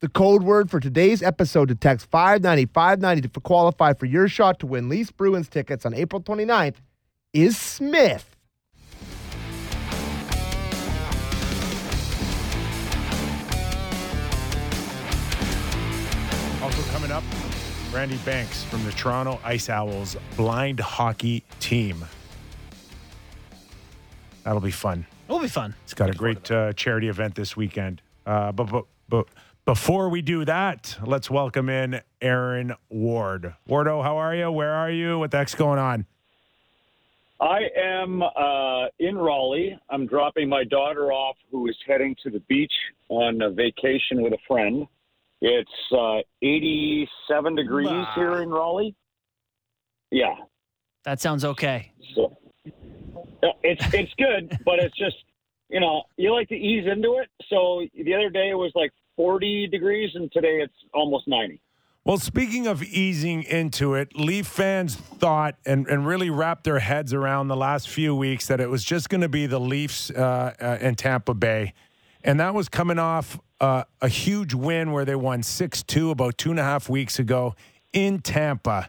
The code word for today's episode to text 590 590 to qualify for your shot to win Leafs Bruins tickets on April 29th is Smith. Also coming up, Randy Banks from the Toronto Ice Owls blind hockey team. That'll be fun. It'll be fun. It's got a great uh, charity event this weekend. Uh, but, but, but before we do that, let's welcome in Aaron Ward. Wardo, how are you? Where are you? What the heck's going on? I am uh, in Raleigh. I'm dropping my daughter off, who is heading to the beach on a vacation with a friend. It's uh, 87 degrees Bah. here in Raleigh. Yeah, That sounds okay. so uh, it's it's good, but it's just you know you like to ease into it. So the other day it was like 40 degrees, and today it's almost 90. Well, speaking of easing into it, Leaf fans thought and, and really wrapped their heads around the last few weeks that it was just going to be the Leafs uh, uh, in Tampa Bay. And that was coming off uh, a huge win where they won 6 2 about two and a half weeks ago in Tampa.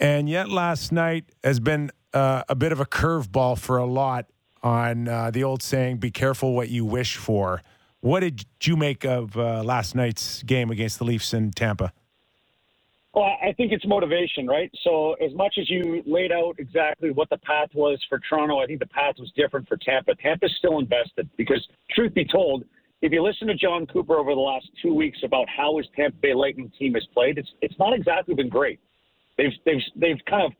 And yet last night has been uh, a bit of a curveball for a lot on uh, the old saying, be careful what you wish for. What did you make of uh, last night's game against the Leafs in Tampa? Well, I think it's motivation, right? So, as much as you laid out exactly what the path was for Toronto, I think the path was different for Tampa. Tampa's still invested because, truth be told, if you listen to Jon Cooper over the last two weeks about how his Tampa Bay Lightning team has played, it's it's not exactly been great. They've they've they've kind of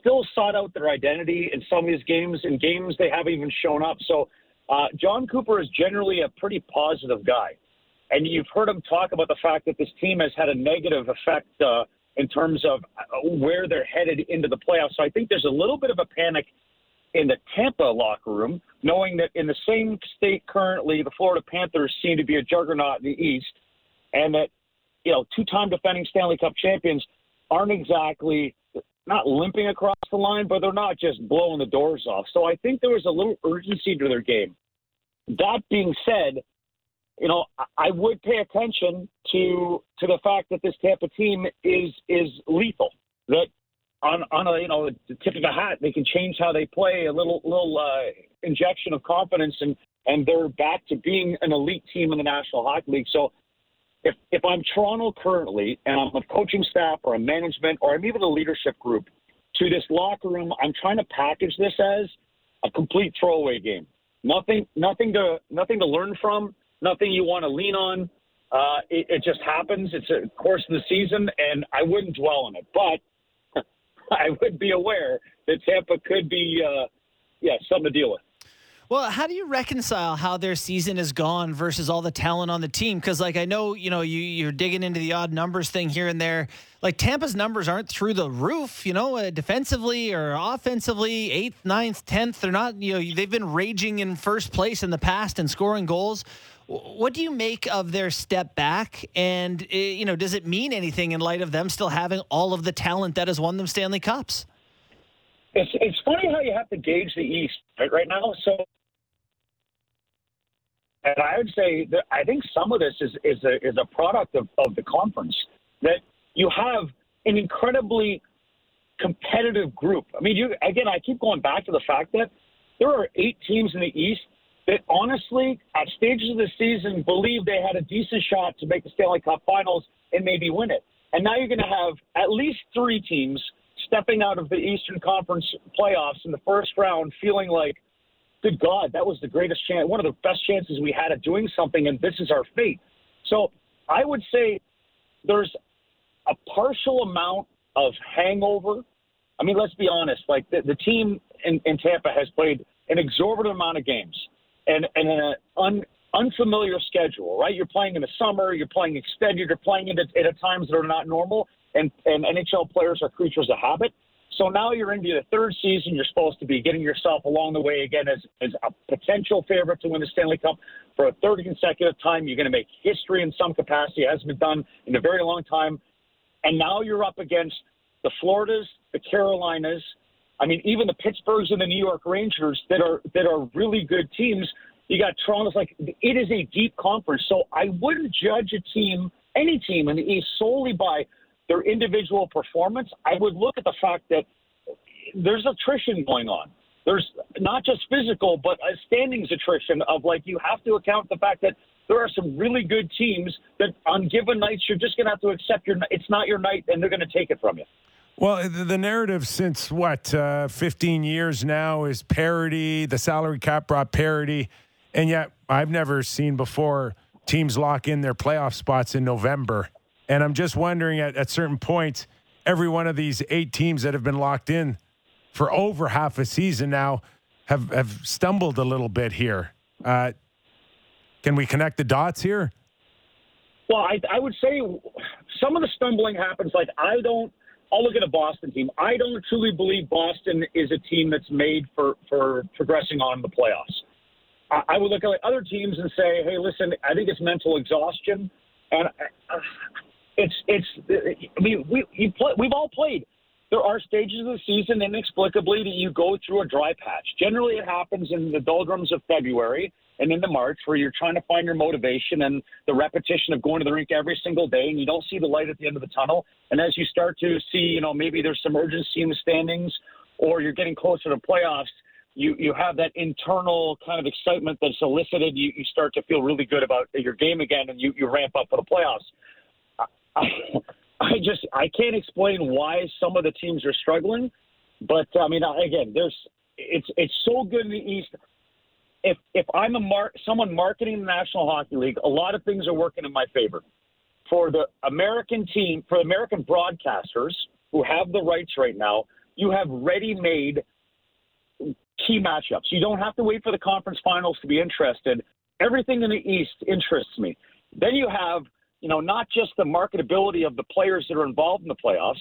still sought out their identity in some of these games. In games they haven't even shown up. So, uh, Jon Cooper is generally a pretty positive guy and you've heard him talk about the fact that this team has had a negative effect uh, in terms of uh, where they're headed into the playoffs. So I think there's a little bit of a panic in the Tampa locker room, knowing that in the same state currently, the Florida Panthers seem to be a juggernaut in the East, and that you know two-time defending Stanley Cup champions aren't exactly not limping across the line, but they're not just blowing the doors off. So I think there was a little urgency to their game. That being said, you know, I- would pay attention to to the fact that this Tampa team is is lethal. That on on a you know the tip of a hat they can change how they play. A little little uh, injection of confidence and and they're back to being an elite team in the National Hockey League. So. If, if I'm Toronto currently and I'm a coaching staff or a management or I'm even a leadership group to this locker room, I'm trying to package this as a complete throwaway game. Nothing, nothing to, nothing to learn from nothing you want to lean on. Uh, it, it just happens. It's a course of the season, and I wouldn't dwell on it. But I would be aware that Tampa could be, uh, yeah, something to deal with. Well, how do you reconcile how their season is gone versus all the talent on the team? Because, like, I know you know you you're digging into the odd numbers thing here and there. Like Tampa's numbers aren't through the roof, you know, uh, defensively or offensively, eighth, ninth, tenth. They're not. You know, they've been raging in first place in the past and scoring goals. What do you make of their step back? And uh, you know, does it mean anything in light of them still having all of the talent that has won them Stanley Cups? It's it's funny how you have to gauge the East right, right now. So, and I would say that I think some of this is is a is a product of, of the conference that you have an incredibly competitive group. I mean, you again, I keep going back to the fact that there are eight teams in the East that honestly, at stages of the season, believed they had a decent shot to make the Stanley Cup Finals and maybe win it. And now you're going to have at least three teams stepping out of the Eastern Conference playoffs in the first round, feeling like, good God, that was the greatest chance, one of the best chances we had of doing something, and this is our fate. So I would say there's a partial amount of hangover. I mean, let's be honest. Like the, the team in, in Tampa has played an exorbitant amount of games and and an un, unfamiliar schedule. Right? You're playing in the summer. You're playing extended. You're playing at, at times that are not normal. And and NHL players are creatures of habit. So now you're into the third season. You're supposed to be getting yourself along the way again as, as a potential favorite to win the Stanley Cup for a third consecutive time. You're going to make history in some capacity. It hasn't been done in a very long time. And now you're up against the Floridas, the Carolinas. I mean, even the Pittsburghs and the New York Rangers that are that are really good teams. You got Toronto's like it is a deep conference, so I wouldn't judge a team, any team in the East, solely by their individual performance. I would look at the fact that there's attrition going on. There's not just physical, but a standings attrition of like you have to account the fact that there are some really good teams that on given nights you're just going to have to accept your it's not your night and they're going to take it from you. Well, the narrative since what uh, 15 years now is parity. The salary cap brought parity, and yet I've never seen before teams lock in their playoff spots in November. And I'm just wondering at, at certain points, every one of these eight teams that have been locked in for over half a season now have have stumbled a little bit here. Uh, can we connect the dots here? Well, I, I would say some of the stumbling happens. Like I don't. I'll look at a Boston team. I don't truly believe Boston is a team that's made for for progressing on the playoffs. I, I would look at other teams and say, hey, listen, I think it's mental exhaustion, and uh, it's it's. I mean, we you play, we've all played there are stages of the season inexplicably that you go through a dry patch. Generally, it happens in the doldrums of February and into March, where you're trying to find your motivation and the repetition of going to the rink every single day, and you don't see the light at the end of the tunnel. And as you start to see, you know, maybe there's some urgency in the standings, or you're getting closer to playoffs. You, you have that internal kind of excitement that's elicited. You, you start to feel really good about your game again, and you, you ramp up for the playoffs. I, I just I can't explain why some of the teams are struggling, but I mean again, there's it's it's so good in the East. If if I'm a mar- someone marketing the National Hockey League, a lot of things are working in my favor. For the American team, for American broadcasters who have the rights right now, you have ready-made key matchups. You don't have to wait for the conference finals to be interested. Everything in the East interests me. Then you have you know, not just the marketability of the players that are involved in the playoffs,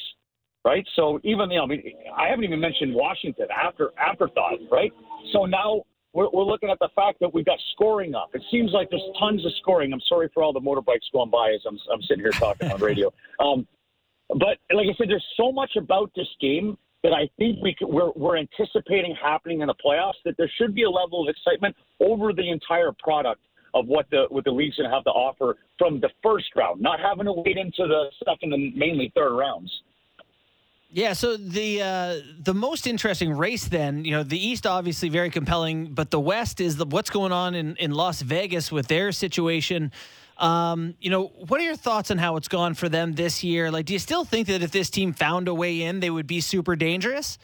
right? So even, you know, I mean, I haven't even mentioned Washington after afterthought, right? So now we're, we're looking at the fact that we've got scoring up. It seems like there's tons of scoring. I'm sorry for all the motorbikes going by as I'm, I'm sitting here talking on radio. Um, but like I said, there's so much about this game that I think we could, we're, we're anticipating happening in the playoffs that there should be a level of excitement over the entire product of what the what the league's going to have to offer from the first round, not having to wait into the second and mainly third rounds. Yeah, so the uh, the most interesting race then, you know, the East obviously very compelling, but the West is the what's going on in, in Las Vegas with their situation. Um, you know, what are your thoughts on how it's gone for them this year? Like, do you still think that if this team found a way in, they would be super dangerous?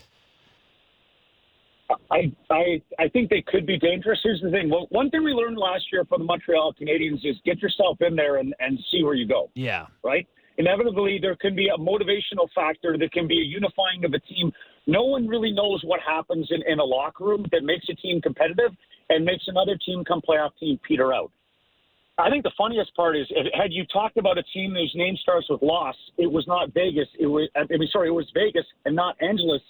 I, I I think they could be dangerous. Here's the thing. Well, one thing we learned last year from the Montreal Canadiens is get yourself in there and, and see where you go. Yeah. Right? Inevitably, there can be a motivational factor. There can be a unifying of a team. No one really knows what happens in, in a locker room that makes a team competitive and makes another team come playoff team peter out. I think the funniest part is had you talked about a team whose name starts with loss, it was not Vegas. It was I mean, sorry, it was Vegas and not Angeles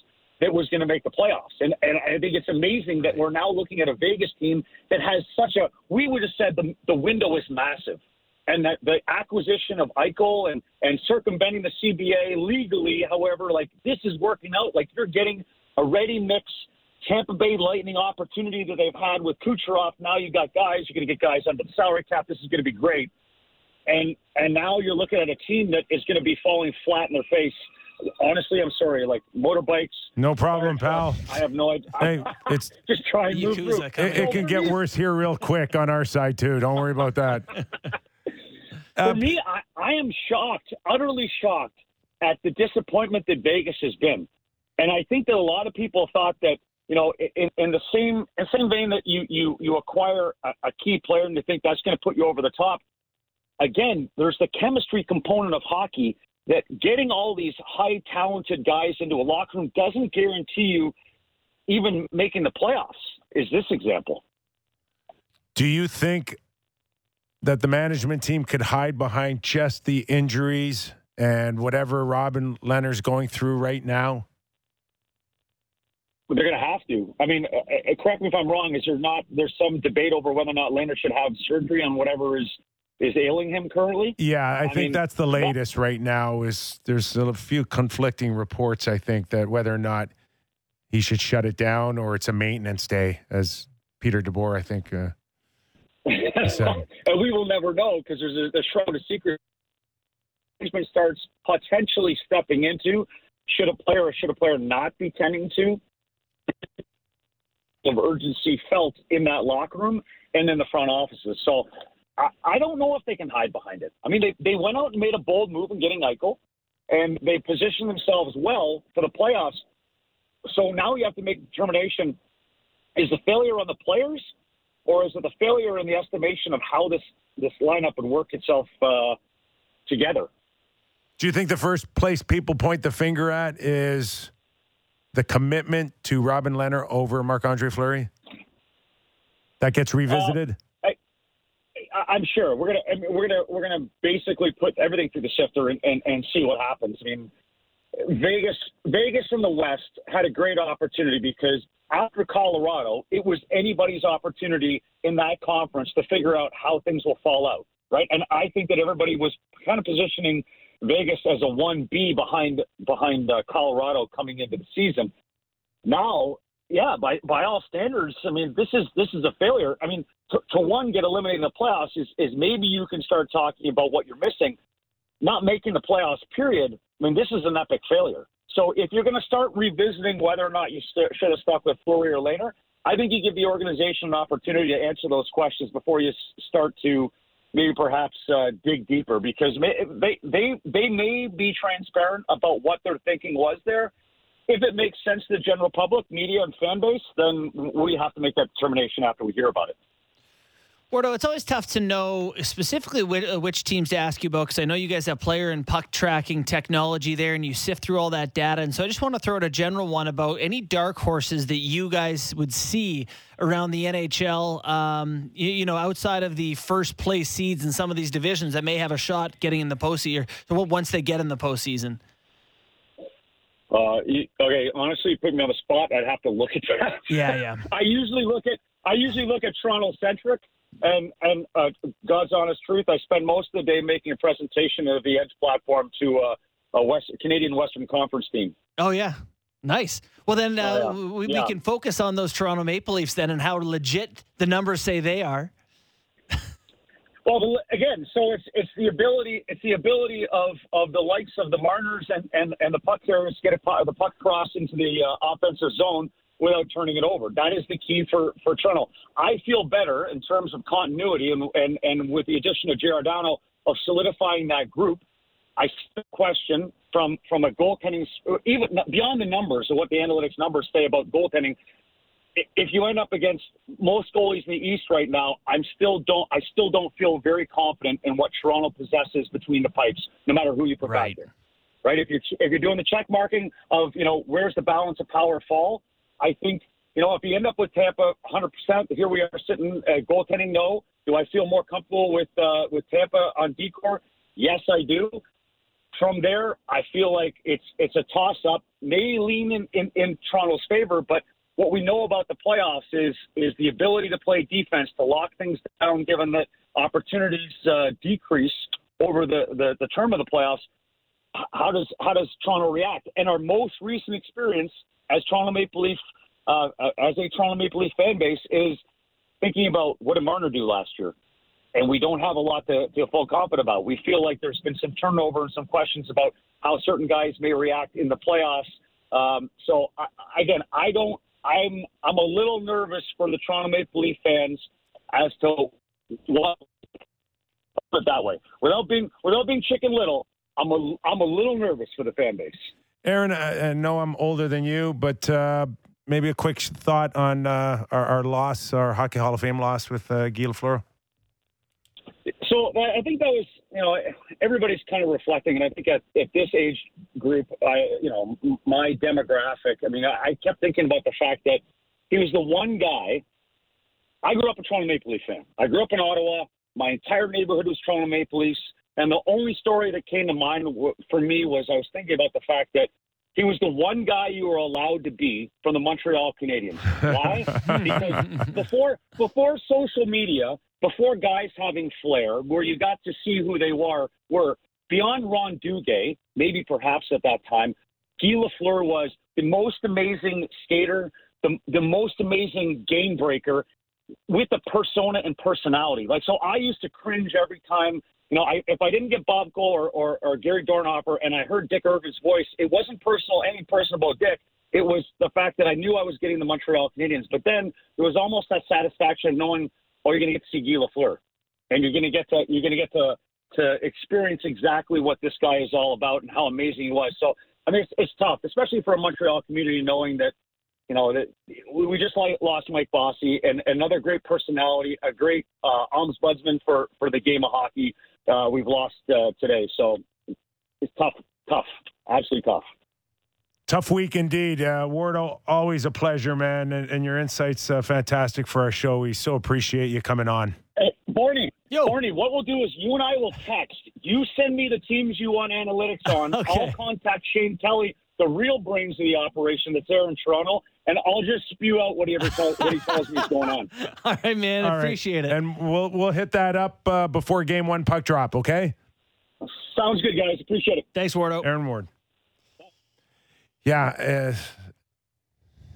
that was going to make the playoffs. And, and I think it's amazing that we're now looking at a Vegas team that has such a, we would have said the, the window is massive. And that the acquisition of Eichel and, and circumventing the CBA legally, however, like this is working out. Like you're getting a ready mix Tampa Bay Lightning opportunity that they've had with Kucherov. Now you got guys, you're going to get guys under the salary cap. This is going to be great. And and now you're looking at a team that is going to be falling flat in their face honestly, I'm sorry. Like motorbikes. No problem, pal. I have no idea. Hey, it's just try and move through. It, it, can get worse here real quick on our side too. Don't worry about that. For uh, me, I, I am shocked, utterly shocked at the disappointment that Vegas has been, and I think that a lot of people thought that you know, in, in the same in the same vein that you you you acquire a, a key player and you think that's going to put you over the top. Again, there's the chemistry component of hockey that getting all these high talented guys into a locker room doesn't guarantee you even making the playoffs is this example do you think that the management team could hide behind just the injuries and whatever Robin Lehner's going through right now? They're going to have to. I mean, uh, uh, correct me if I'm wrong. Is there not? There's some debate over whether or not Lehner should have surgery on whatever is is ailing him currently. Yeah, I, I think mean, that's the latest right now. Is there's a few conflicting reports. I think that whether or not he should shut it down or it's a maintenance day, as Peter DeBoer I think uh, And we will never know because there's a, a shroud of secret. Management starts potentially stepping into should a player or should a player not be tending to of urgency felt in that locker room and in the front offices. So I, I don't know if they can hide behind it. I mean, they, they went out and made a bold move in getting Eichel, and they positioned themselves well for the playoffs. So now you have to make determination: is the failure on the players, or is it a failure in the estimation of how this this lineup would work itself uh, together? Do you think the first place people point the finger at is the commitment to Robin Lehner over Marc Andre Fleury? That gets revisited? I, I'm sure we're gonna I mean, we're gonna we're gonna basically put everything through the sifter and, and, and see what happens. I mean, Vegas Vegas from the West had a great opportunity because after Colorado, it was anybody's opportunity in that conference to figure out how things will fall out, right? And I think that everybody was kind of positioning Vegas as a one B behind behind uh, Colorado coming into the season. Now, yeah, by by all standards, I mean this is this is a failure. I mean, to, to one get eliminated in the playoffs is is maybe you can start talking about what you're missing. Not making the playoffs, period. I mean, this is an epic failure. So if you're going to start revisiting whether or not you st- should have stuck with Fleury or Lehner, I think you give the organization an opportunity to answer those questions before you s- start to maybe perhaps uh, dig deeper because may, they they they may be transparent about what their thinking was there. If it makes sense to the general public, media, and fan base, then we have to make that determination after we hear about it. Wardo, it's always tough to know specifically which, uh, teams to ask you about because I know you guys have player and puck tracking technology there and you sift through all that data. And so I just want to throw out a general one about any dark horses that you guys would see around the NHL, um, you, you know, outside of the first place seeds in some of these divisions that may have a shot getting in the postseason or once they get in the postseason. Uh, okay, honestly, you put me on the spot. I'd have to look at that. Yeah, yeah. I usually look at I usually look at Toronto centric, and and uh, God's honest truth, I spend most of the day making a presentation of the Edge platform to uh, a West Canadian Western Conference team. Oh, yeah. Nice. Well, then uh, Oh, yeah. we, we can focus on those Toronto Maple Leafs then and how legit the numbers say they are. Well, the, again, so it's it's the ability it's the ability of, of the likes of the Marners and, and, and the puck carriers get a, the puck cross into the uh, offensive zone without turning it over. That is the key for, for Toronto. I feel better in terms of continuity and, and, and with the addition of Giordano of solidifying that group. I still question from from a goaltending even beyond the numbers of what the analytics numbers say about goaltending if you end up against most goalies in the East right now, I'm still don't I still don't feel very confident in what Toronto possesses between the pipes, no matter who you put Right. there. Right? If you're if you're doing the check marking of you know where's the balance of power fall, I think you know if you end up with Tampa 100, percent here we are sitting uh, goaltending. No, do I feel more comfortable with uh, with Tampa on decor? Yes, I do. From there, I feel like it's it's a toss up. May lean in, in, in Toronto's favor, but what we know about the playoffs is is the ability to play defense, to lock things down, given that opportunities uh, decrease over the, the, the term of the playoffs. How does how does Toronto react? And our most recent experience as Toronto Maple Leaf, uh, uh, as a Toronto Maple Leaf fan base, is thinking about what did Marner do last year, and we don't have a lot to feel full confident about. We feel like there's been some turnover and some questions about how certain guys may react in the playoffs. Um, so I, again, I don't. I'm I'm a little nervous for the Toronto Maple Leaf fans as to what put it that way. Without being without being chicken little, I'm a I'm a little nervous for the fan base. Aaron, I, know I'm older than you, but uh, maybe a quick thought on uh, our, our loss, our Hockey Hall of Fame loss with uh, Guy Lafleur. So I I think that was, you know, everybody's kind of reflecting, and I think at, at this age group, I, you know, my demographic. I mean, I, I kept thinking about the fact that he was the one guy. I grew up a Toronto Maple Leaf fan. I grew up in Ottawa. My entire neighborhood was Toronto Maple Leafs, and the only story that came to mind for me was I was thinking about the fact that he was the one guy you were allowed to be from the Montreal Canadiens. Why? because before before social media, before guys having flair, where you got to see who they were, were beyond Ron Duguay, maybe perhaps at that time, Guy Lafleur was the most amazing skater, the, the most amazing game breaker, with the persona and personality. Like, so I used to cringe every time, you know, I, if I didn't get Bob Cole or, or, or Gary Dornhoefer and I heard Dick Irvin's voice, it wasn't personal, any person about Dick. It was the fact that I knew I was getting the Montreal Canadiens. But then there was almost that satisfaction of knowing, oh, you're going to get to see Guy Lafleur, and you're going to get to you're going to get to to experience exactly what this guy is all about and how amazing he was. So I mean, it's, it's tough, especially for a Montreal community, knowing that you know that we just lost Mike Bossy and another great personality, a great uh, ombudsman for for the game of hockey. Uh, we've lost uh, today, so it's tough, tough, absolutely tough. Tough week indeed. Uh, Wardo, always a pleasure, man. And, and your insights uh, fantastic for our show. We so appreciate you coming on. Hey, Barney, Yo. Barney, what we'll do is you and I will text. You send me the teams you want analytics on. okay. I'll contact Shane Kelly, the real brains of the operation that's there in Toronto, and I'll just spew out what he ever tells, what he tells me is going on. All right, man. All appreciate right. it. And we'll we'll hit that up uh, before game one puck drop. Okay. Sounds good, guys. Appreciate it. Thanks, Wardo. Aaron Ward. Yeah, uh,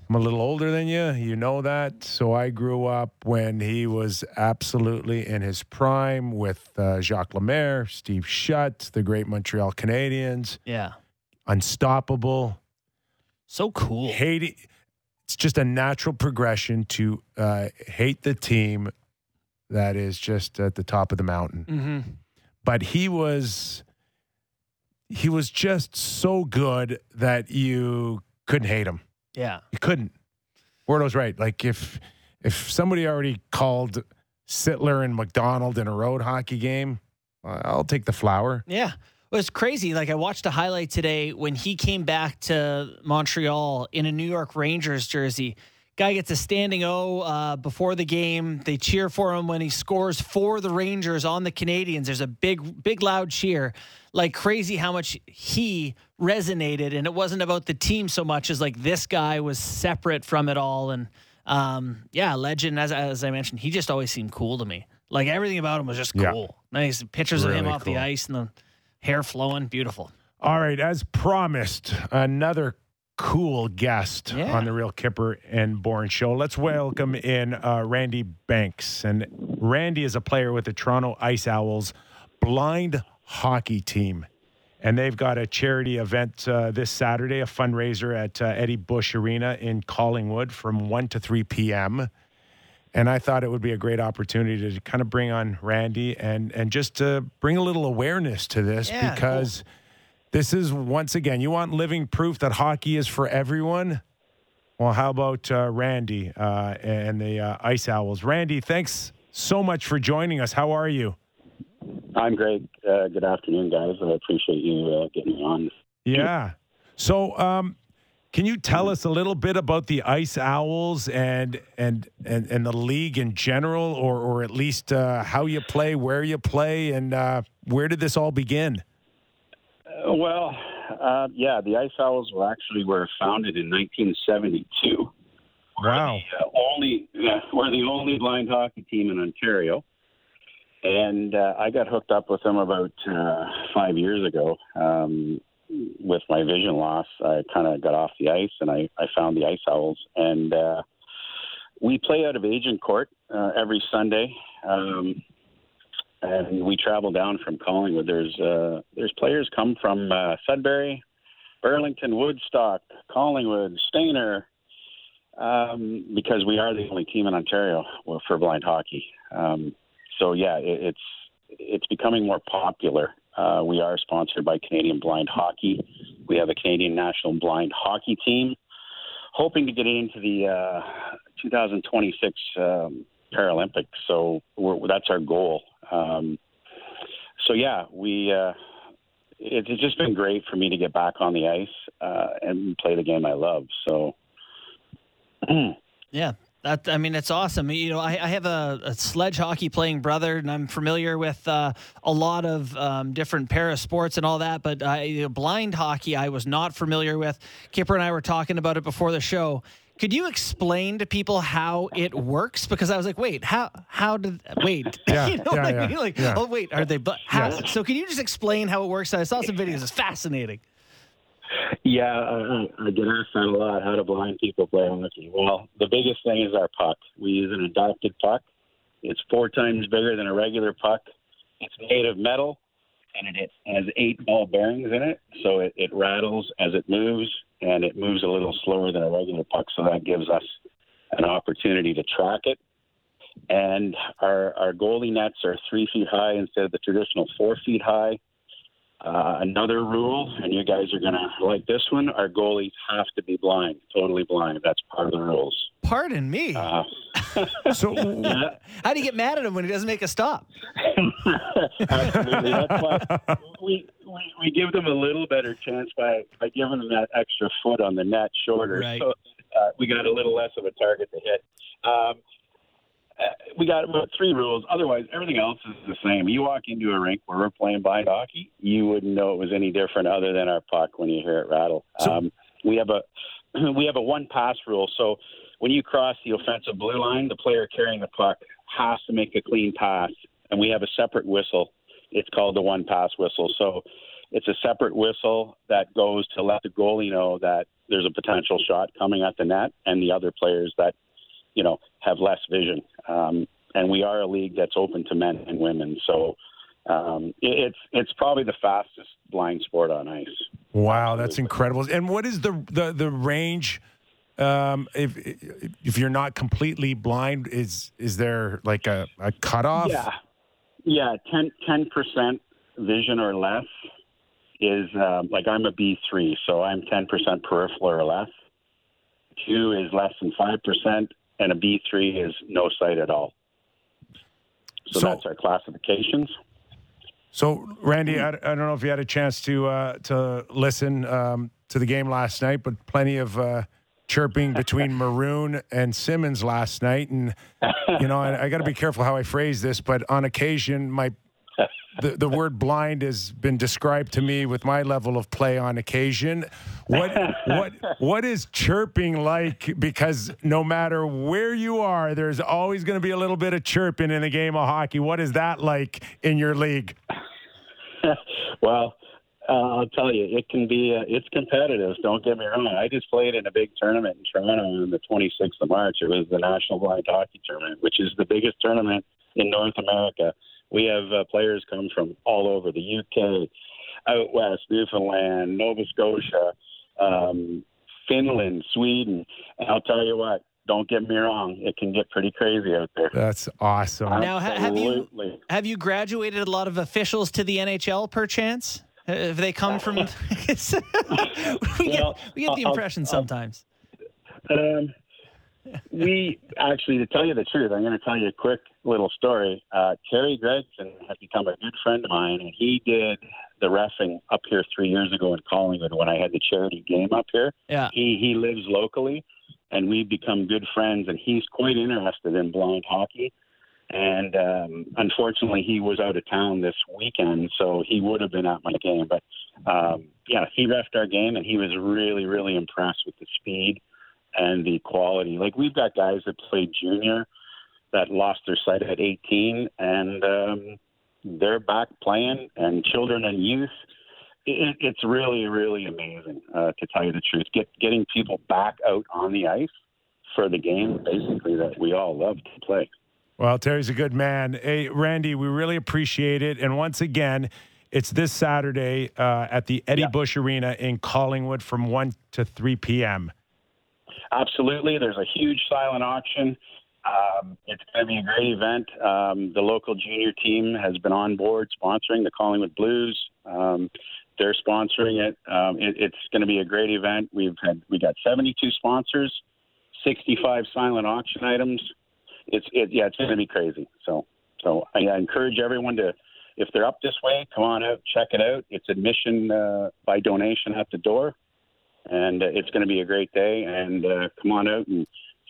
I'm a little older than you. You know that. So I grew up when he was absolutely in his prime with uh, Jacques Lemaire, Steve Shutt, the great Montreal Canadiens. Yeah. Unstoppable. So cool. Hate it. It's just a natural progression to uh, hate the team that is just at the top of the mountain. Mm-hmm. But he was he was just so good that you couldn't hate him. Yeah. You couldn't. Wardo's right. Like if if somebody already called Sittler and McDonald in a road hockey game, I'll take the flower. Yeah. Well, it's crazy. Like I watched a highlight today when he came back to Montreal in a New York Rangers jersey. Guy gets a standing O uh, before the game. They cheer for him when he scores for the Rangers on the Canadiens. There's a big, big, loud cheer like crazy how much he resonated and it wasn't about the team so much as like this guy was separate from it all and um, yeah legend as, as i mentioned he just always seemed cool to me like everything about him was just cool yeah. nice pictures really of him off cool. the ice and the hair flowing beautiful all right as promised another cool guest yeah. on the Real Kyper and Bourne show. Let's welcome in uh, Randy Banks. And Randy is a player with the Toronto Ice Owls, blind hockey team. And they've got a charity event uh, this Saturday, a fundraiser at uh, Eddie Bush Arena in Collingwood from 1 to 3 p.m. And I thought it would be a great opportunity to kind of bring on Randy and, and just to bring a little awareness to this yeah, because cool. this is, once again, you want living proof that hockey is for everyone. Well, how about uh, Randy uh, and the uh, Ice Owls? Randy, thanks so much for joining us. How are you? I'm great. Uh, good afternoon, guys. I appreciate you uh, getting me on. Yeah. So, um, can you tell us a little bit about the Ice Owls and and and, and the league in general, or or at least uh, how you play, where you play, and uh, where did this all begin? Uh, well, uh, yeah, the Ice Owls were actually were founded in 1972. Wow. We're the, only we're the only blind hockey team in Ontario and uh, I got hooked up with them about uh, five years ago. Um, with my vision loss, I kind of got off the ice, and I, I found the Ice Owls, and uh, we play out of Agincourt uh, every Sunday. Um, and we travel down from Collingwood. There's uh, there's players come from uh, Sudbury, Burlington, Woodstock, Collingwood, Stayner, um, because we are the only team in Ontario for blind hockey. Um, so yeah, it, it's it's becoming more popular. Uh, we are sponsored by Canadian Blind Hockey. We have a Canadian national blind hockey team, hoping to get into the uh, 2026 um, Paralympics. So that's our goal. Um, so yeah, we. Uh, it's just been great for me to get back on the ice uh, and play the game I love. So. yeah, that, I mean, it's awesome. You know, I, I have a, a, sledge hockey playing brother, and I'm familiar with uh, a lot of um, different para sports and all that. But uh, blind hockey, I was not familiar with. Kyper and I were talking about it before the show. Could you explain to people how it works? Because I was like, wait, how how did wait? Yeah, you know yeah, yeah, I mean? Like, yeah. oh wait, are they? But how? So can you just explain how it works? I saw some videos. It's fascinating. Yeah, I, I get asked that a lot. How do blind people play hockey? Well, the biggest thing is our puck. We use an adapted puck. It's four times bigger than a regular puck. It's made of metal, and it has eight ball bearings in it, so it, it rattles as it moves, and it moves a little slower than a regular puck. So that gives us an opportunity to track it. And our our goalie nets are three feet high instead of the traditional four feet high. Uh, another rule, and you guys are going to like this one our goalies have to be blind, totally blind. That's part of the rules. Pardon me. Uh, So, yeah, How do you get mad at him when he doesn't make a stop? absolutely. That's why we, we, we give them a little better chance by, by giving them that extra foot on the net shorter. Right. So uh, we got a little less of a target to hit. Um, we got about three rules. Otherwise, everything else is the same. You walk into a rink where we're playing blind hockey, you wouldn't know it was any different other than our puck when you hear it rattle. So- um, we have a we have a one pass rule. So when you cross the offensive blue line, the player carrying the puck has to make a clean pass, and we have a separate whistle. It's called the one pass whistle. So it's a separate whistle that goes to let the goalie know that there's a potential shot coming at the net, and the other players that you know have less vision. Um, and we are a league that's open to men and women. So um, it, it's it's probably the fastest blind sport on ice. wow, that's incredible. And what is the the the range? Um, if if you're not completely blind, is is there like a, a cutoff? Yeah, yeah, 10 percent vision or less is um, like I'm a B three, so I'm ten percent peripheral or less. Two is less than five percent, and a B three is no sight at all. So, So- that's our classifications. So, Randy, I, I don't know if you had a chance to uh, to listen um, to the game last night, but plenty of uh, chirping between Maroon and Simmonds last night, and you know, I, I got to be careful how I phrase this, but on occasion, my the, the word blind has been described to me with my level of play on occasion. What what what is chirping like? Because no matter where you are, there's always going to be a little bit of chirping in a game of hockey. What is that like in your league? well, uh, I'll tell you, it can be uh, it's competitive. Don't get me wrong. I just played in a big tournament in Toronto on the 26th of March. It was the National Blind Hockey Tournament, which is the biggest tournament in North America. We have uh, players come from all over the UK, out west, Newfoundland, Nova Scotia, um, Finland, Sweden. And I'll tell you what. Don't get me wrong. It can get pretty crazy out there. That's awesome. Now, ha- have you have you graduated a lot of officials to the NHL, perchance? Uh, Have they come from? we get Well, we get the I'll- impression I'll- sometimes. Um, we actually, to tell you the truth, I'm going to tell you a quick little story. Uh, Terry Gregson has become a good friend of mine, and he did the refing up here three years ago in Collingwood when I had the charity game up here. Yeah. He he lives locally, and we've become good friends. And he's quite interested in blind hockey. And um, unfortunately, he was out of town this weekend, so he would have been at my game. But um, yeah, he refed our game, and he was really, really impressed with the speed and the quality. Like we've got guys that played junior that lost their sight at 18, and um, they're back playing, and children and youth. It, it's really, really amazing uh, to tell you the truth. Get getting people back out on the ice for the game, basically that we all love to play. Well, Terry's a good man. Hey, Randy, we really appreciate it. And once again, it's this Saturday uh, at the Eddie Yeah. Bush Arena in Collingwood from 1 to 3 p.m. Absolutely. There's a huge silent auction. Um, it's going to be a great event. Um, the local junior team has been on board sponsoring the Collingwood Blues. Um, they're sponsoring it. Um, it. It's going to be a great event. We've had we got 72 sponsors, 65 silent auction items. It's it, yeah, it's going to be crazy. So so I, I encourage everyone to, if they're up this way, come on out, check it out. It's admission uh, by donation at the door and uh, it's going to be a great day. And uh, come on out and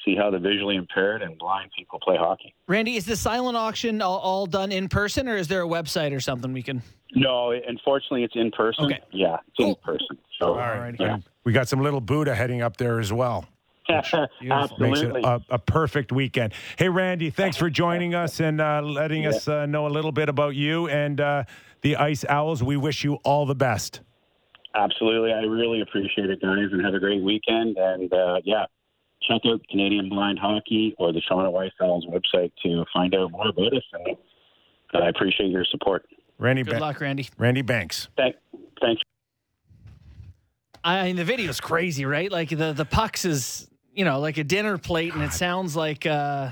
see how the visually impaired and blind people play hockey. Randy, is the silent auction all, all done in person, or is there a website or something we can? No, unfortunately, it's in person. Okay. Yeah, it's in person. So, All right. Alrighty. And We got some little Buddha heading up there as well. Absolutely. Makes it a, a perfect weekend. Hey, Randy, thanks for joining us and uh, letting us uh, know a little bit about you and uh, the Ice Owls. We wish you all the best. Absolutely. I really appreciate it, guys, and have a great weekend. And uh, yeah, check out Canadian Blind Hockey or the Toronto Ice Owls website to find out more about us. And uh, I appreciate your support. Randy, Good Ba- luck, Randy. Randy Banks. Thank, thanks. I mean, the video's crazy, right? Like the the pucks is you know like a dinner plate, and it sounds like uh,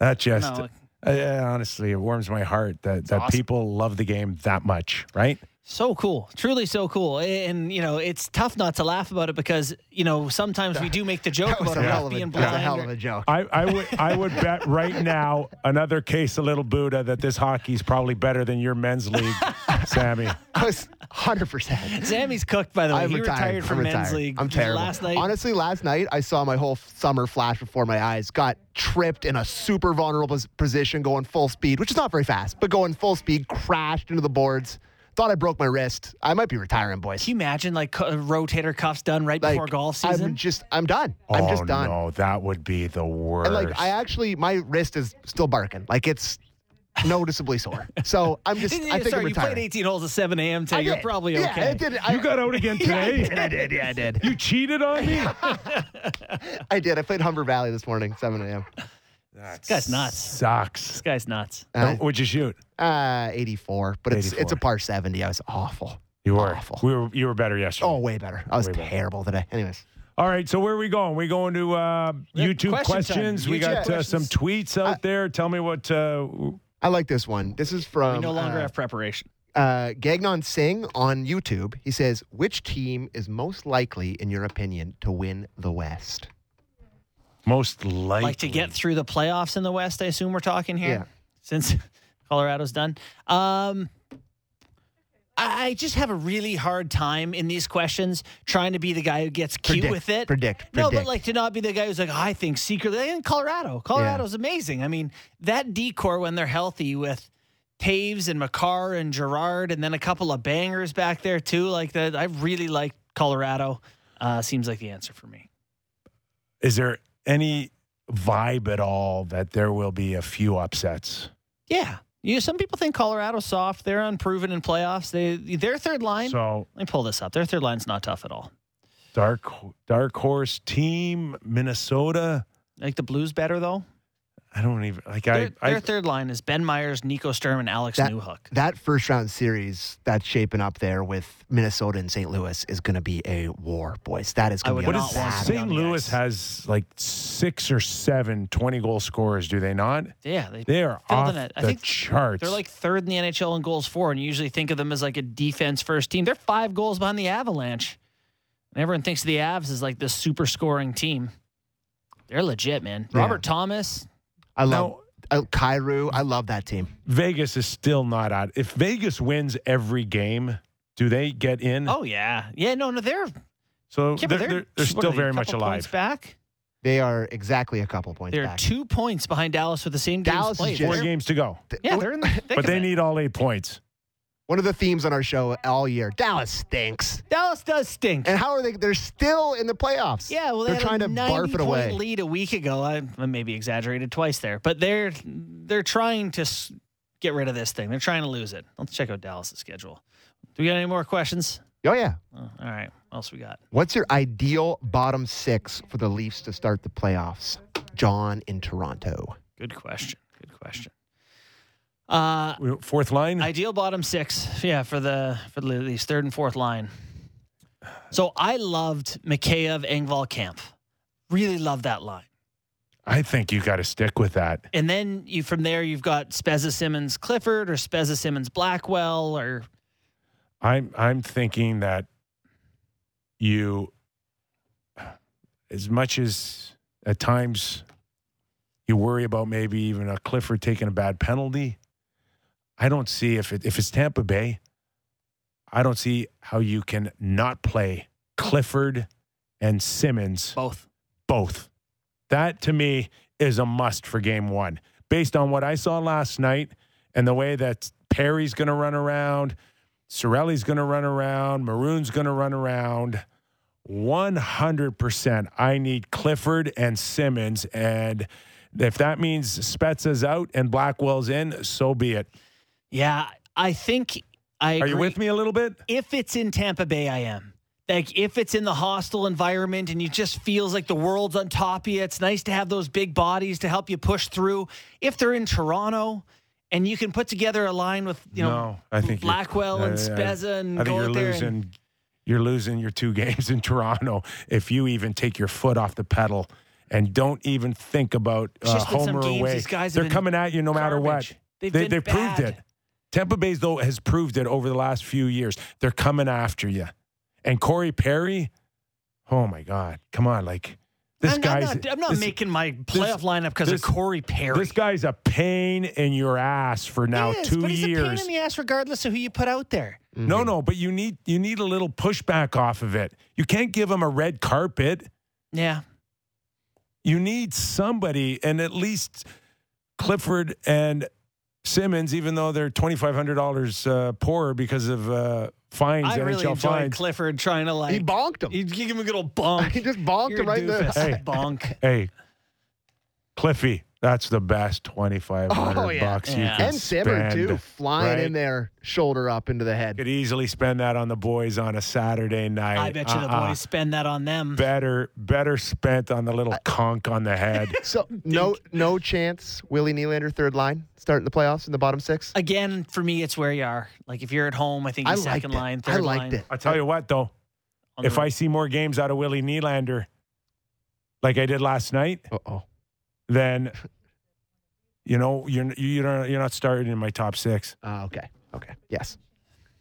That just No. uh, yeah, honestly, it warms my heart that that awesome. people love the game that much, right? So cool, truly so cool. And you know, it's tough not to laugh about it because you know sometimes we do make the joke about a it hell not of a, being that was a blind. hell of a joke. I, I would I would bet right now another case of little Buddha that this hockey's probably better than your men's league, Sammy. I was 100%. Sammy's cooked, by the way. I'm he retired. retired from I'm men's retired. league. I'm terrible. Last night, Honestly, last night I saw my whole summer flash before my eyes. Got tripped in a super vulnerable position, going full speed, which is not very fast, but going full speed, crashed into the boards. Thought I broke my wrist. I might be retiring, boys. can you imagine like cu- uh, rotator cuffs done right Like, before golf season? I'm just, I'm done. I'm oh just done. no, that would be the worst. And like, I actually, my wrist is still barking. Like it's noticeably sore. So I'm just, I think Sorry, I'm you played 18 holes at 7 a.m. I today. You're did. probably Yeah, okay. I did. I, you got out again yeah, I today. did. I did. Yeah, I did. You cheated on me. I did. I played Humber Valley this morning, 7 a.m. That guy's nuts. Sucks. This guy's nuts. Uh, What'd you shoot? Uh, 84, but it's it's a par 70. I was awful. You were. Awful. We were. You were better yesterday. Oh, way better. I was Way better. terrible today. Anyways, All right. So where are we going? We going to uh, Yeah, YouTube question time. questions. We YouTube got uh, some tweets out there. Tell me what. Uh, I like this one. This is from we no longer uh, have preparation. uh, Gagnon Singh on YouTube. He says, "Which team is most likely, in your opinion, to win the West?" Most likely. Like to get through the playoffs in the West, I assume we're talking here. Yeah. Since Colorado's done. Um, I I just have a really hard time in these questions trying to be the guy who gets cute Predict, with it. predict, No, but like to not be the guy who's like, I think secretly in Colorado. Colorado's amazing. I mean, that decor when they're healthy with Toews and Makar and Girard and then a couple of bangers back there too. Like that, I really like Colorado. Uh, seems like the answer for me. Is there any vibe at all that there will be a few upsets? Yeah. You some people think Colorado's soft. They're unproven in playoffs. They their third line. So let me pull this up. Their third line's not tough at all. dark dark horse team Minnesota. Like the Blues better though. I don't even like. Their, I, their I third line is Ben Meyers, Nico Sturm, and Alex That- Newhook. That first round series that's shaping up there with Minnesota and St. Louis is going to be a war, boys. That is going to would be a not want battle. to be on St. Louis ice. has like six or seven 20 goal scorers. Do they not? Yeah, they They are off in it. I the think charts. they're like third in the NHL in goals for, and you usually think of them as like a defense first team. They're five goals behind the Avalanche. And everyone thinks of the Avs as like this super scoring team. They're legit, man. Yeah. Robert Thomas. I love Now- uh, Kyrou. I love that team. Vegas is still not out. If Vegas wins every game, do they get in? Oh yeah, yeah. No, no, they're so yeah, they're, they're, they're what still are they, very much alive. back. They are exactly a couple points They're back. two points behind Dallas with the same Dallas is played. just- Four games to go, yeah, they're in the thick but of they it. need all eight points. One of the themes on our show all year. Dallas stinks. Dallas does stink. And how are they? They're still in the playoffs. Yeah, well, they they're had trying a to barf it away. lead a week ago. I, I maybe exaggerated twice there, but they're they're trying to get rid of this thing. They're trying to lose it. Let's check out Dallas' schedule. Do we got any more questions? Oh yeah. Oh, all right. What else we got? What's your ideal bottom six for the Leafs to start the playoffs? John in Toronto. Good question. Good question. Uh, Fourth line. ideal bottom six. Yeah, for the for the Leafs, third and fourth line. So I loved Mikheyev, Engvall, Kampf. Really loved that line. I think you got to stick with that. And then you from there you've got Spezza Simmonds Clifford or Spezza Simmonds Blackwell or I'm I'm thinking that you, as much as at times you worry about maybe even a Clifford taking a bad penalty, I don't see if it, if it's Tampa Bay, I don't see how you can not play Clifford and Simmonds both. both. That to me is a must for game one. Based on what I saw last night and the way that Perry's going to run around, Cirelli's going to run around, Maroon's going to run around. 100%. I need Clifford and Simmonds. And if that means Spezza's out and Blackwell's in, so be it. Yeah, I think I agree. Are you with me a little bit? If it's in Tampa Bay, I am. Like if it's in the hostile environment and you just feels like the world's on top of you, it's nice to have those big bodies to help you push through. If they're in Toronto and you can put together a line with you know no, I think Blackwell and I- I- Spezza and I think go you're out there losing. and you're losing your two games in Toronto if you even take your foot off the pedal and don't even think about uh, just been some home or away. They're coming at you no matter what. They've they, they've proved it. Tampa Bay though has proved it over the last few years. They're coming after you. And Corey Perry, oh my God, come on, like this I'm, I'm not, I'm not this- making my playoff lineup because of Corey Perry. This guy's a pain in your ass for now is, two but he's years. a pain in the ass regardless of who you put out there. No, no, but you need you need a little pushback off of it. You can't give him a red carpet. Yeah. You need somebody, and at least Clifford and Simmonds, even though they're twenty five hundred dollars uh, poorer because of uh, fines, I really NHL enjoyed fines. Good trying to like He bonked him. He give him a good old bonk. He just bonked You're him right in the. Hey. bonk. hey, Cliffy, that's the best twenty five hundred Oh, yeah. bucks you Yeah. can And Simmer spend. too, flying right? in there, shoulder up into the head. Could easily spend that on the boys on a Saturday night. I bet you the Uh-uh. boys spend that on them. better better spent on the little conk on the head. So no, no chance. Willie Nylander third line starting the playoffs in the bottom six. Again, for me, it's where you are. Like if you're at home, I think I he's liked second it. line, I third liked line. it. I tell you what though, on the if I see more games out of Willie Nylander, like I did last night, Uh oh. Then you know you're you're not, you're not starting in my top six. Uh, okay. Okay. Yes.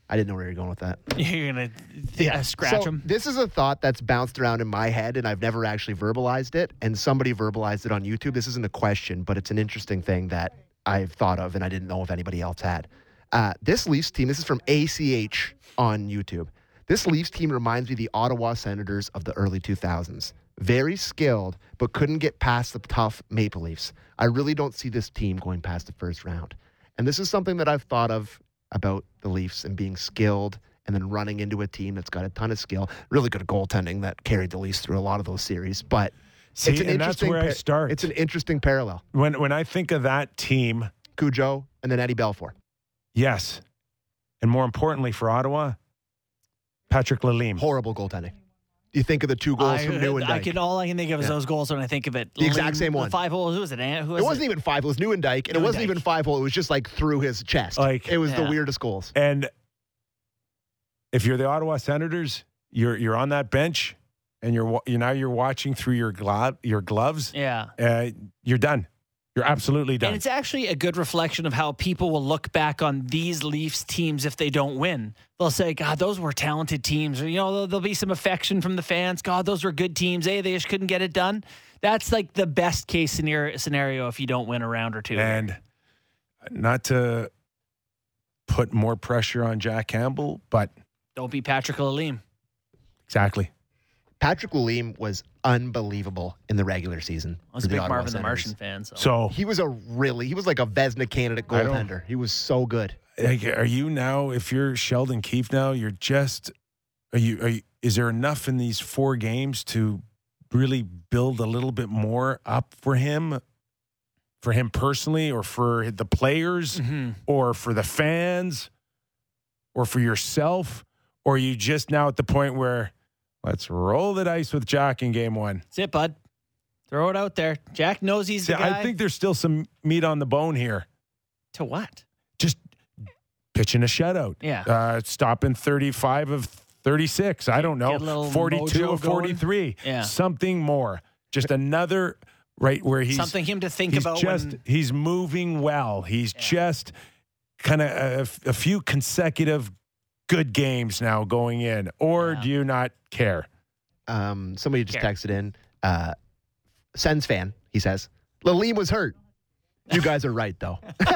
I didn't know where you were going with that. You're gonna yeah, scratch so him. This is a thought that's bounced around in my head, and I've never actually verbalized it. And somebody verbalized it on YouTube. This isn't a question, but it's an interesting thing that I've thought of, and I didn't know if anybody else had. Uh, this Leafs team. This is from ACH on YouTube. This Leafs team reminds me of the Ottawa Senators of the early 2000s. Very skilled, but couldn't get past the tough Maple Leafs. I really don't see this team going past the first round. And this is something that I've thought of about the Leafs and being skilled and then running into a team that's got a ton of skill. Really good goaltending that carried the Leafs through a lot of those series. But See, it's an and that's where I start. It's an interesting parallel. When when I think of that team, Cujo and then Eddie Belfour. yes, and more importantly for Ottawa, Patrick Lalime. Horrible goaltending. You think of the two goals I, from New and I can all I can think of is Yeah. those goals when I think of it. The exact same one. Five holes. Who was it? Who was it wasn't even five. It was Nieuwendyk, and it wasn't even five hole. It was just like through his chest. Like- it was the weirdest goals. And if you're the Ottawa Senators, you're you're on that bench, and you're you now you're watching through your glove your gloves. Yeah. Uh, you're done. You're absolutely done. And it's actually a good reflection of how people will look back on these Leafs teams if they don't win. They'll say, God, those were talented teams. Or, you know, there'll, there'll be some affection from the fans. God, those were good teams. Hey, they just couldn't get it done. That's like the best case scenario, scenario if you don't win a round or two. And not to put more pressure on Jack Campbell, but don't be Patrick Lalime. exactly. Patrick Lalime was unbelievable in the regular season. I was a big Ottawa Marvin the Senators. Martian fan. So, So, He was a really, he was like a Vezina candidate I don't- goaltender. He was so good. like, are you now? If you're Sheldon Keefe now, you're just. Are you? Are you? Is there enough in these four games to really build a little bit more up for him, for him personally, or for the players, Mhm. or for the fans, or for yourself, or are you just now at the point where let's roll the dice with Jack in game one? that's it, bud. Throw it out there. Jack knows he's See, the guy. I think there's still some meat on the bone here. to what? Just pitching a shutout. Yeah. Uh, stopping 35 of 36. I don't know. Get a little 42 mojo of 43. Yeah. Something more. Just another right where he's Something him to think he's about. just when, he's moving well. He's Yeah. just kind of a, a few consecutive good games now going in. Or Yeah. do you not care? Um, somebody just Care. texted in. Uh, Sens fan, he says. Lalime was hurt. You guys are right, though. Let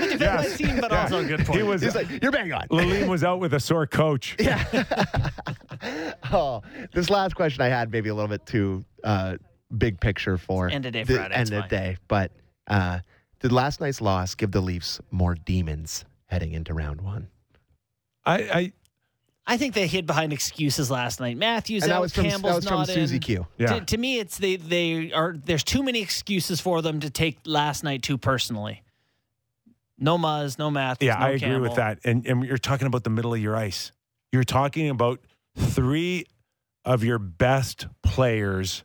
me defend my team, but Yeah. also a good point. He was He's like, you're bang on. Lalime was out with a sore coach. Yeah. oh, this last question I had maybe a little bit too uh, big picture for End of day the Friday, End of day, but uh, did last night's loss give the Leafs more demons heading into round one? I, I I think they hid behind excuses last night. Matthews and that out, was from Campbell's that was from not Susie in. Q. yeah. To, to me, it's they they are. There's too many excuses for them to take last night too personally. No Muzz, no Matthews. Yeah, no I agree Campbell. with that. And, and you're talking about the middle of your ice. You're talking about three of your best players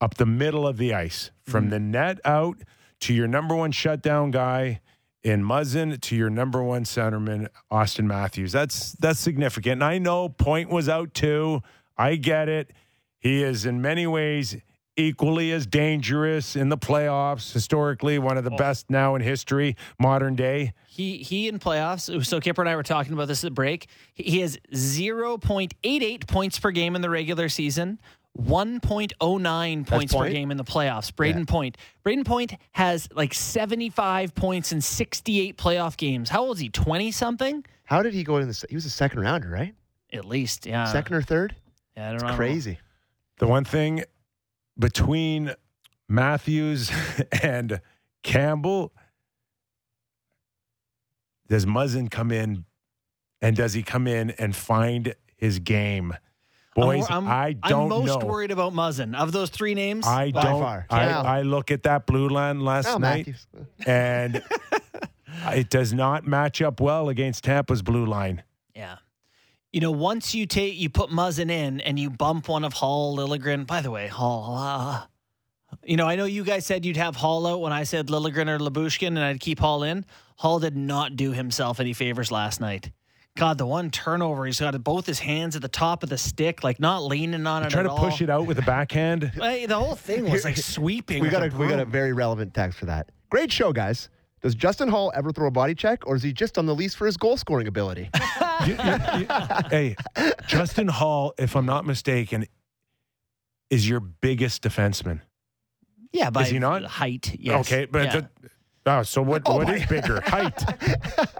up the middle of the ice, from Mhm. the net out to your number one shutdown guy in Muzzin to your number one centerman, Austin Matthews. That's that's significant. And I know Point was out too. I get it. He is in many ways equally as dangerous in the playoffs. Historically, one of the oh. best now in history, modern day. He he in playoffs. So Kyper and I were talking about this at break. He he has 0.88 points per game in the regular season. 1.09 points per game in the playoffs. Brayden Point. Brayden Point has like 75 points in 68 playoff games. How old is he? 20 something? How did he go in the? se- He was a second rounder, right? At least, yeah. second or third? Yeah, I don't It's know. crazy. The one thing between Matthews and Campbell, does Muzzin come in and does he come in and find his game? Boys, I'm, I don't I'm most know. worried about Muzzin. Of those three names, I By don't. far. I, Yeah. I look at that blue line last night Matthews. and it does not match up well against Tampa's blue line. Yeah. You know, once you take you put Muzzin in and you bump one of Holl, Liljegren. By the way, Holl. Uh, you know, I know you guys said you'd have Holl out when I said Liljegren or Lyubushkin, and I'd keep Holl in. Holl did not do himself any favors last night. God, the one turnover, he's got both his hands at the top of the stick, like not leaning on it Try at to all. push it out with a backhand. Hey, the whole thing was like sweeping. we got a a we got a very relevant text for that. Great show, guys. Does Justin Holl ever throw a body check, or is he just on the lease for his goal scoring ability? You- you- you- hey, Justin Holl, if I'm not mistaken, is your biggest defenseman. yeah, by he not? height. Yes. Okay, but Yeah. The, oh, so what? Oh, what my- is bigger? Height,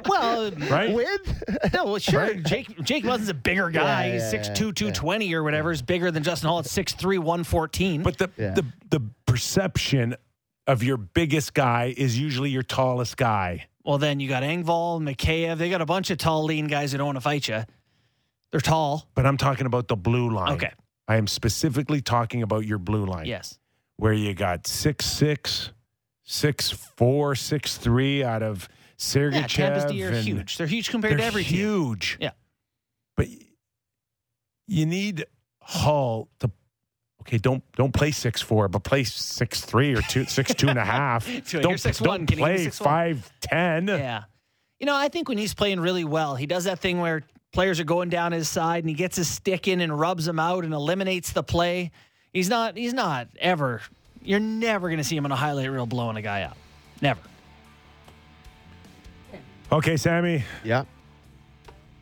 well, right? With No, well, sure. Right? Jake Jake Muzzin's a bigger guy. Yeah, He's yeah, 6'2", yeah, 220 or whatever. Is bigger than Justin Holl at 6'3", 114. But the, Yeah. the the perception of your biggest guy is usually your tallest guy. well, then you got Engvall, Mikheyev. They got a bunch of tall, lean guys that don't want to fight you. They're tall. But I'm talking about the blue line. Okay. I am specifically talking about your blue line. Yes. Where you got six six, six four, six three out of Sergachev. Yeah, Tampa's D are huge. They're huge compared They're to every team. huge. Yeah. But you need Holl to okay, don't don't play six four, but play six three or two six two and a half. So don't 6'1", don't you play 6'1"? five ten. Yeah. You know, I think when he's playing really well, he does that thing where players are going down his side and he gets his stick in and rubs them out and eliminates the play. He's not he's not ever you're never going to see him on a highlight reel blowing a guy up. Never. Okay, Sammy. yeah,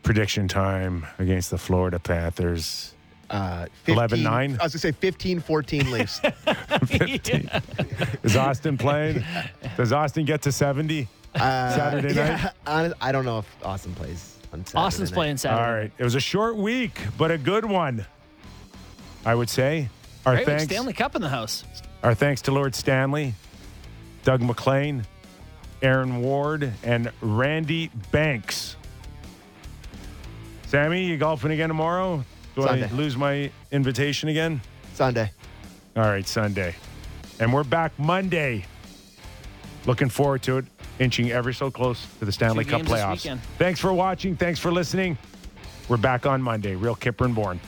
Prediction time against the Florida Panthers. uh, 15, 11-9? I was gonna say 15-14 Leafs. Is Austin playing? Does Austin get to seventy? Uh, Saturday yeah, night? I don't know if Austin plays on Saturday Austin's night. playing Saturday. All right. It was a short week, but a good one. I would say. Our Great thanks. Stanley Cup in the house. Our thanks to Lord Stanley, Doug MacLean, Aaron Ward, and Randy Banks. Sammy, you golfing again tomorrow? Do Sunday. I lose my invitation again? Sunday. All right, Sunday. And we're back Monday. Looking forward to it, inching ever so close to the Stanley Two Cup playoffs. Thanks for watching. Thanks for listening. We're back on Monday. Real Kyper and Bourne.